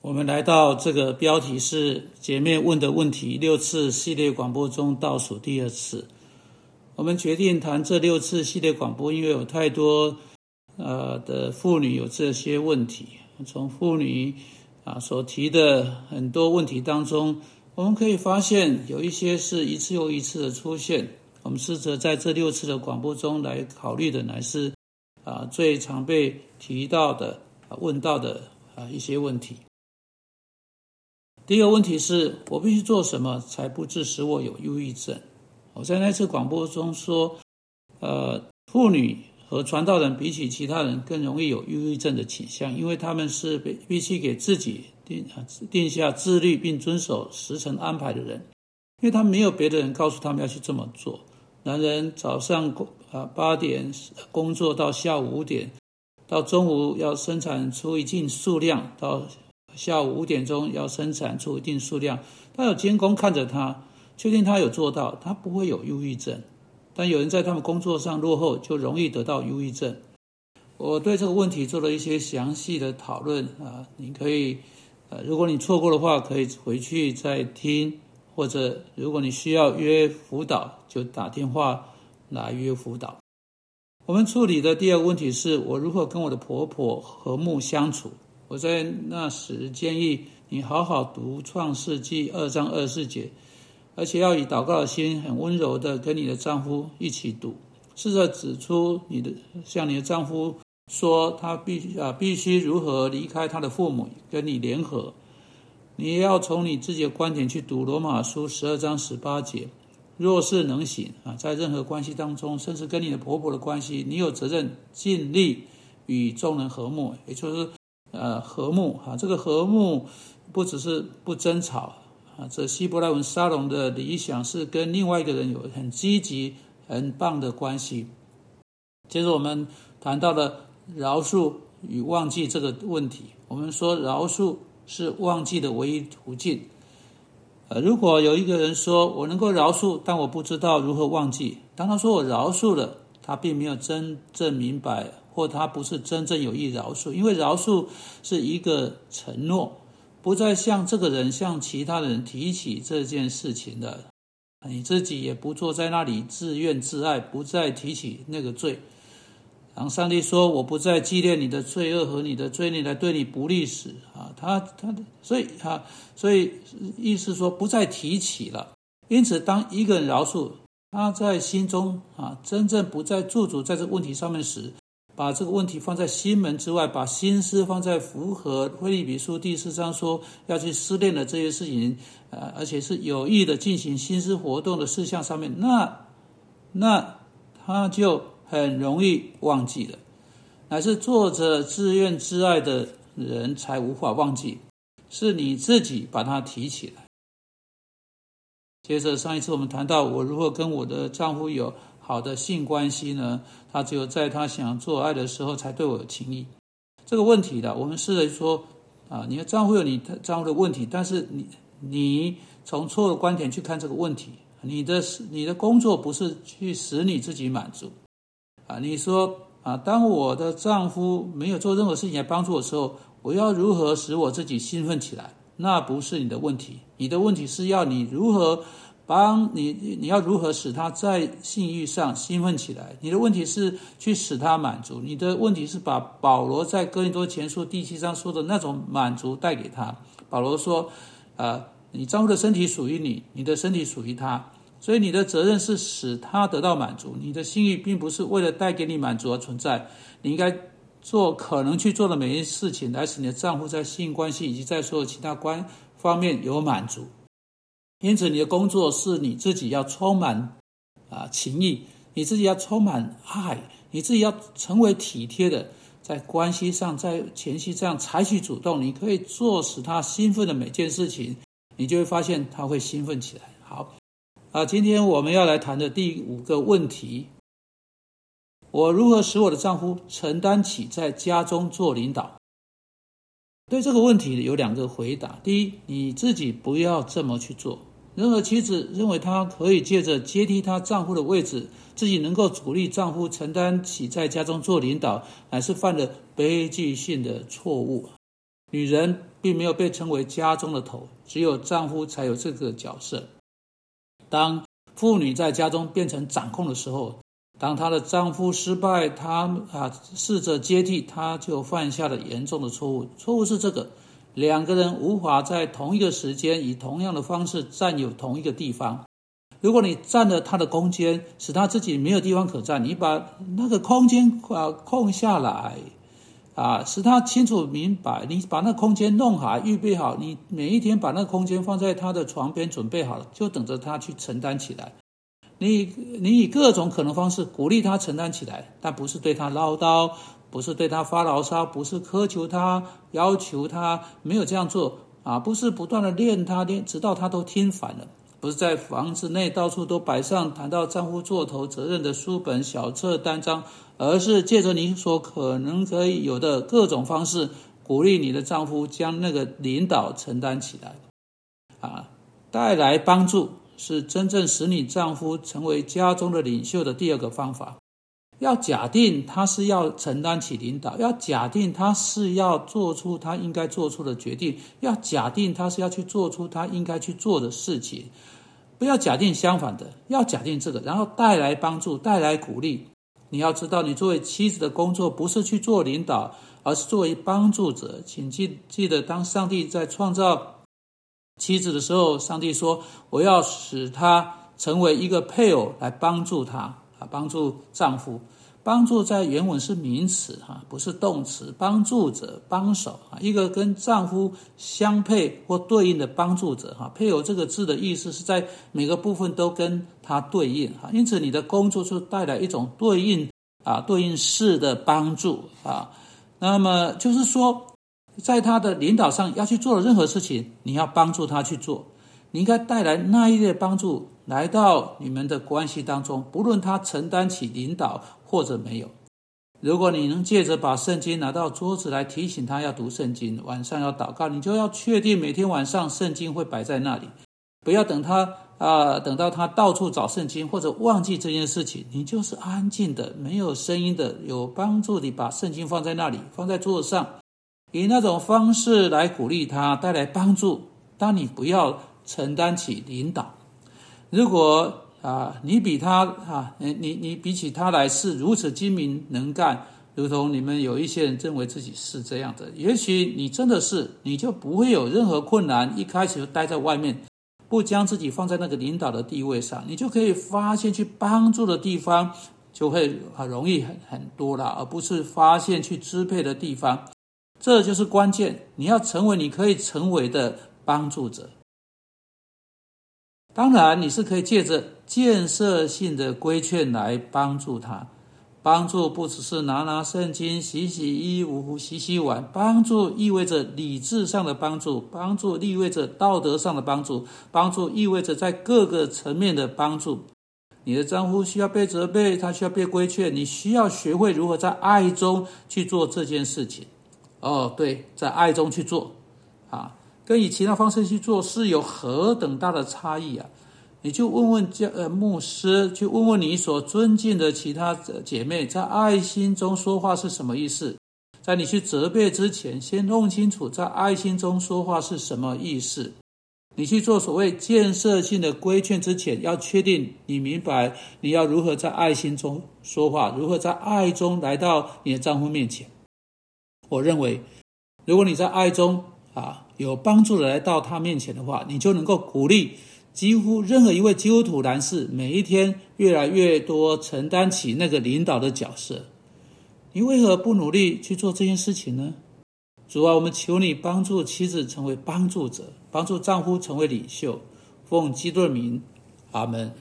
我们来到这个标题是姐妹问的问题六次系列广播中倒数第二次。我们决定谈这六次系列广播，因为有太多呃的妇女有这些问题。从妇女啊所提的很多问题当中，我们可以发现有一些是一次又一次的出现。我们试着在这六次的广播中来考虑的，乃是啊最常被提到的、问到的啊一些问题。第一个问题是我必须做什么才不致使我有忧郁症？我在那次广播中说，呃，妇女和传道人比起其他人更容易有忧郁症的倾向，因为他们是必必须给自己定定下自律并遵守时辰安排的人，因为他们没有别的人告诉他们要去这么做。男人早上工啊八点工作到下午五点，到中午要生产出一定数量到。下午五点钟要生产出一定数量，他有监工看着他，确定他有做到，他不会有忧郁症。但有人在他们工作上落后，就容易得到忧郁症。我对这个问题做了一些详细的讨论啊，你可以，呃，如果你错过的话，可以回去再听，或者如果你需要约辅导，就打电话来约辅导。我们处理的第二个问题是我如何跟我的婆婆和睦相处。我在那时建议你好好读《创世纪》二章二十四节，而且要以祷告的心，很温柔的跟你的丈夫一起读，试着指出你的向你的丈夫说，他必啊必须如何离开他的父母，跟你联合。你要从你自己的观点去读《罗马书》十二章十八节，若是能行啊，在任何关系当中，甚至跟你的婆婆的关系，你有责任尽力与众人和睦，也就是。呃，和睦哈，这个和睦不只是不争吵啊。这希伯来文沙龙的理想是跟另外一个人有很积极、很棒的关系。接着我们谈到了饶恕与忘记这个问题。我们说饶恕是忘记的唯一途径。呃，如果有一个人说我能够饶恕，但我不知道如何忘记，当他说我饶恕了，他并没有真正明白。或他不是真正有意饶恕，因为饶恕是一个承诺，不再向这个人、向其他人提起这件事情的，你自己也不坐在那里自怨自艾，不再提起那个罪。然后上帝说：“我不再纪念你的罪恶和你的罪孽来对你不利时啊，他他所以他所以意思说不再提起了。因此，当一个人饶恕，他在心中啊真正不再驻足在这问题上面时。把这个问题放在心门之外，把心思放在符合《菲利比书》第四章说要去思念的这些事情，呃，而且是有意的进行心思活动的事项上面，那那他就很容易忘记了，乃是做着自愿自爱的人才无法忘记，是你自己把它提起来。接着上一次我们谈到我如何跟我的丈夫有。好的性关系呢，他只有在他想做爱的时候才对我有情意。这个问题的，我们试着说啊，你的丈夫有你丈夫的问题，但是你你从错的观点去看这个问题，你的你的工作不是去使你自己满足啊。你说啊，当我的丈夫没有做任何事情来帮助我的时候，我要如何使我自己兴奋起来？那不是你的问题，你的问题是要你如何。帮你，你要如何使他在性欲上兴奋起来？你的问题是去使他满足，你的问题是把保罗在哥林多前书第七章说的那种满足带给他。保罗说：“呃，你丈夫的身体属于你，你的身体属于他，所以你的责任是使他得到满足。你的性欲并不是为了带给你满足而存在，你应该做可能去做的每一件事情，来使你的丈夫在性关系以及在所有其他关方面有满足。”因此，你的工作是你自己要充满啊情谊，你自己要充满爱，你自己要成为体贴的，在关系上，在前期这样采取主动，你可以做使他兴奋的每件事情，你就会发现他会兴奋起来。好，啊，今天我们要来谈的第五个问题，我如何使我的丈夫承担起在家中做领导？对这个问题有两个回答：第一，你自己不要这么去做。任何妻子认为她可以借着接替她丈夫的位置，自己能够鼓励丈夫承担起在家中做领导，乃是犯了悲剧性的错误。女人并没有被称为家中的头，只有丈夫才有这个角色。当妇女在家中变成掌控的时候，当她的丈夫失败，她啊试着接替，她就犯下了严重的错误。错误是这个：两个人无法在同一个时间以同样的方式占有同一个地方。如果你占了他的空间，使他自己没有地方可占，你把那个空间啊空下来，啊，使他清楚明白，你把那空间弄好，预备好，你每一天把那空间放在他的床边准备好了，就等着他去承担起来。你你以各种可能方式鼓励他承担起来，但不是对他唠叨，不是对他发牢骚，不是苛求他，要求他没有这样做啊，不是不断的练他练，直到他都听烦了。不是在房子内到处都摆上谈到丈夫做头责任的书本、小册、单张，而是借着你所可能可以有的各种方式，鼓励你的丈夫将那个领导承担起来，啊，带来帮助，是真正使你丈夫成为家中的领袖的第二个方法。要假定他是要承担起领导，要假定他是要做出他应该做出的决定，要假定他是要去做出他应该去做的事情，不要假定相反的，要假定这个，然后带来帮助，带来鼓励。你要知道，你作为妻子的工作不是去做领导，而是作为帮助者。请记记得，当上帝在创造妻子的时候，上帝说：“我要使她成为一个配偶，来帮助她。”啊，帮助丈夫，帮助在原文是名词哈，不是动词。帮助者、帮手啊，一个跟丈夫相配或对应的帮助者哈。配偶这个字的意思是在每个部分都跟他对应哈，因此你的工作是带来一种对应啊、对应式的帮助啊。那么就是说，在他的领导上要去做的任何事情，你要帮助他去做，你应该带来那一类帮助。来到你们的关系当中，不论他承担起领导或者没有，如果你能借着把圣经拿到桌子来提醒他要读圣经，晚上要祷告，你就要确定每天晚上圣经会摆在那里，不要等他啊，等到他到处找圣经或者忘记这件事情，你就是安静的、没有声音的、有帮助的把圣经放在那里，放在桌子上，以那种方式来鼓励他，带来帮助。当你不要承担起领导。如果啊，你比他啊，你你比起他来是如此精明能干，如同你们有一些人认为自己是这样的，也许你真的是，你就不会有任何困难，一开始就待在外面，不将自己放在那个领导的地位上，你就可以发现去帮助的地方就会很容易很很多了，而不是发现去支配的地方，这就是关键，你要成为你可以成为的帮助者。当然，你是可以借着建设性的规劝来帮助他。帮助不只是拿拿圣经、洗洗衣服、洗洗碗，帮助意味着理智上的帮助，帮助意味着道德上的帮助，帮助意味着在各个层面的帮助。你的丈夫需要被责备，他需要被规劝，你需要学会如何在爱中去做这件事情。哦，对，在爱中去做啊。跟以其他方式去做是有何等大的差异啊！你就问问教呃牧师，去问问你所尊敬的其他姐妹，在爱心中说话是什么意思？在你去责备之前，先弄清楚在爱心中说话是什么意思。你去做所谓建设性的规劝之前，要确定你明白你要如何在爱心中说话，如何在爱中来到你的丈夫面前。我认为，如果你在爱中啊。有帮助的来到他面前的话，你就能够鼓励几乎任何一位基督徒男士，每一天越来越多承担起那个领导的角色。你为何不努力去做这件事情呢？主啊，我们求你帮助妻子成为帮助者，帮助丈夫成为领袖。奉基督的名，阿门。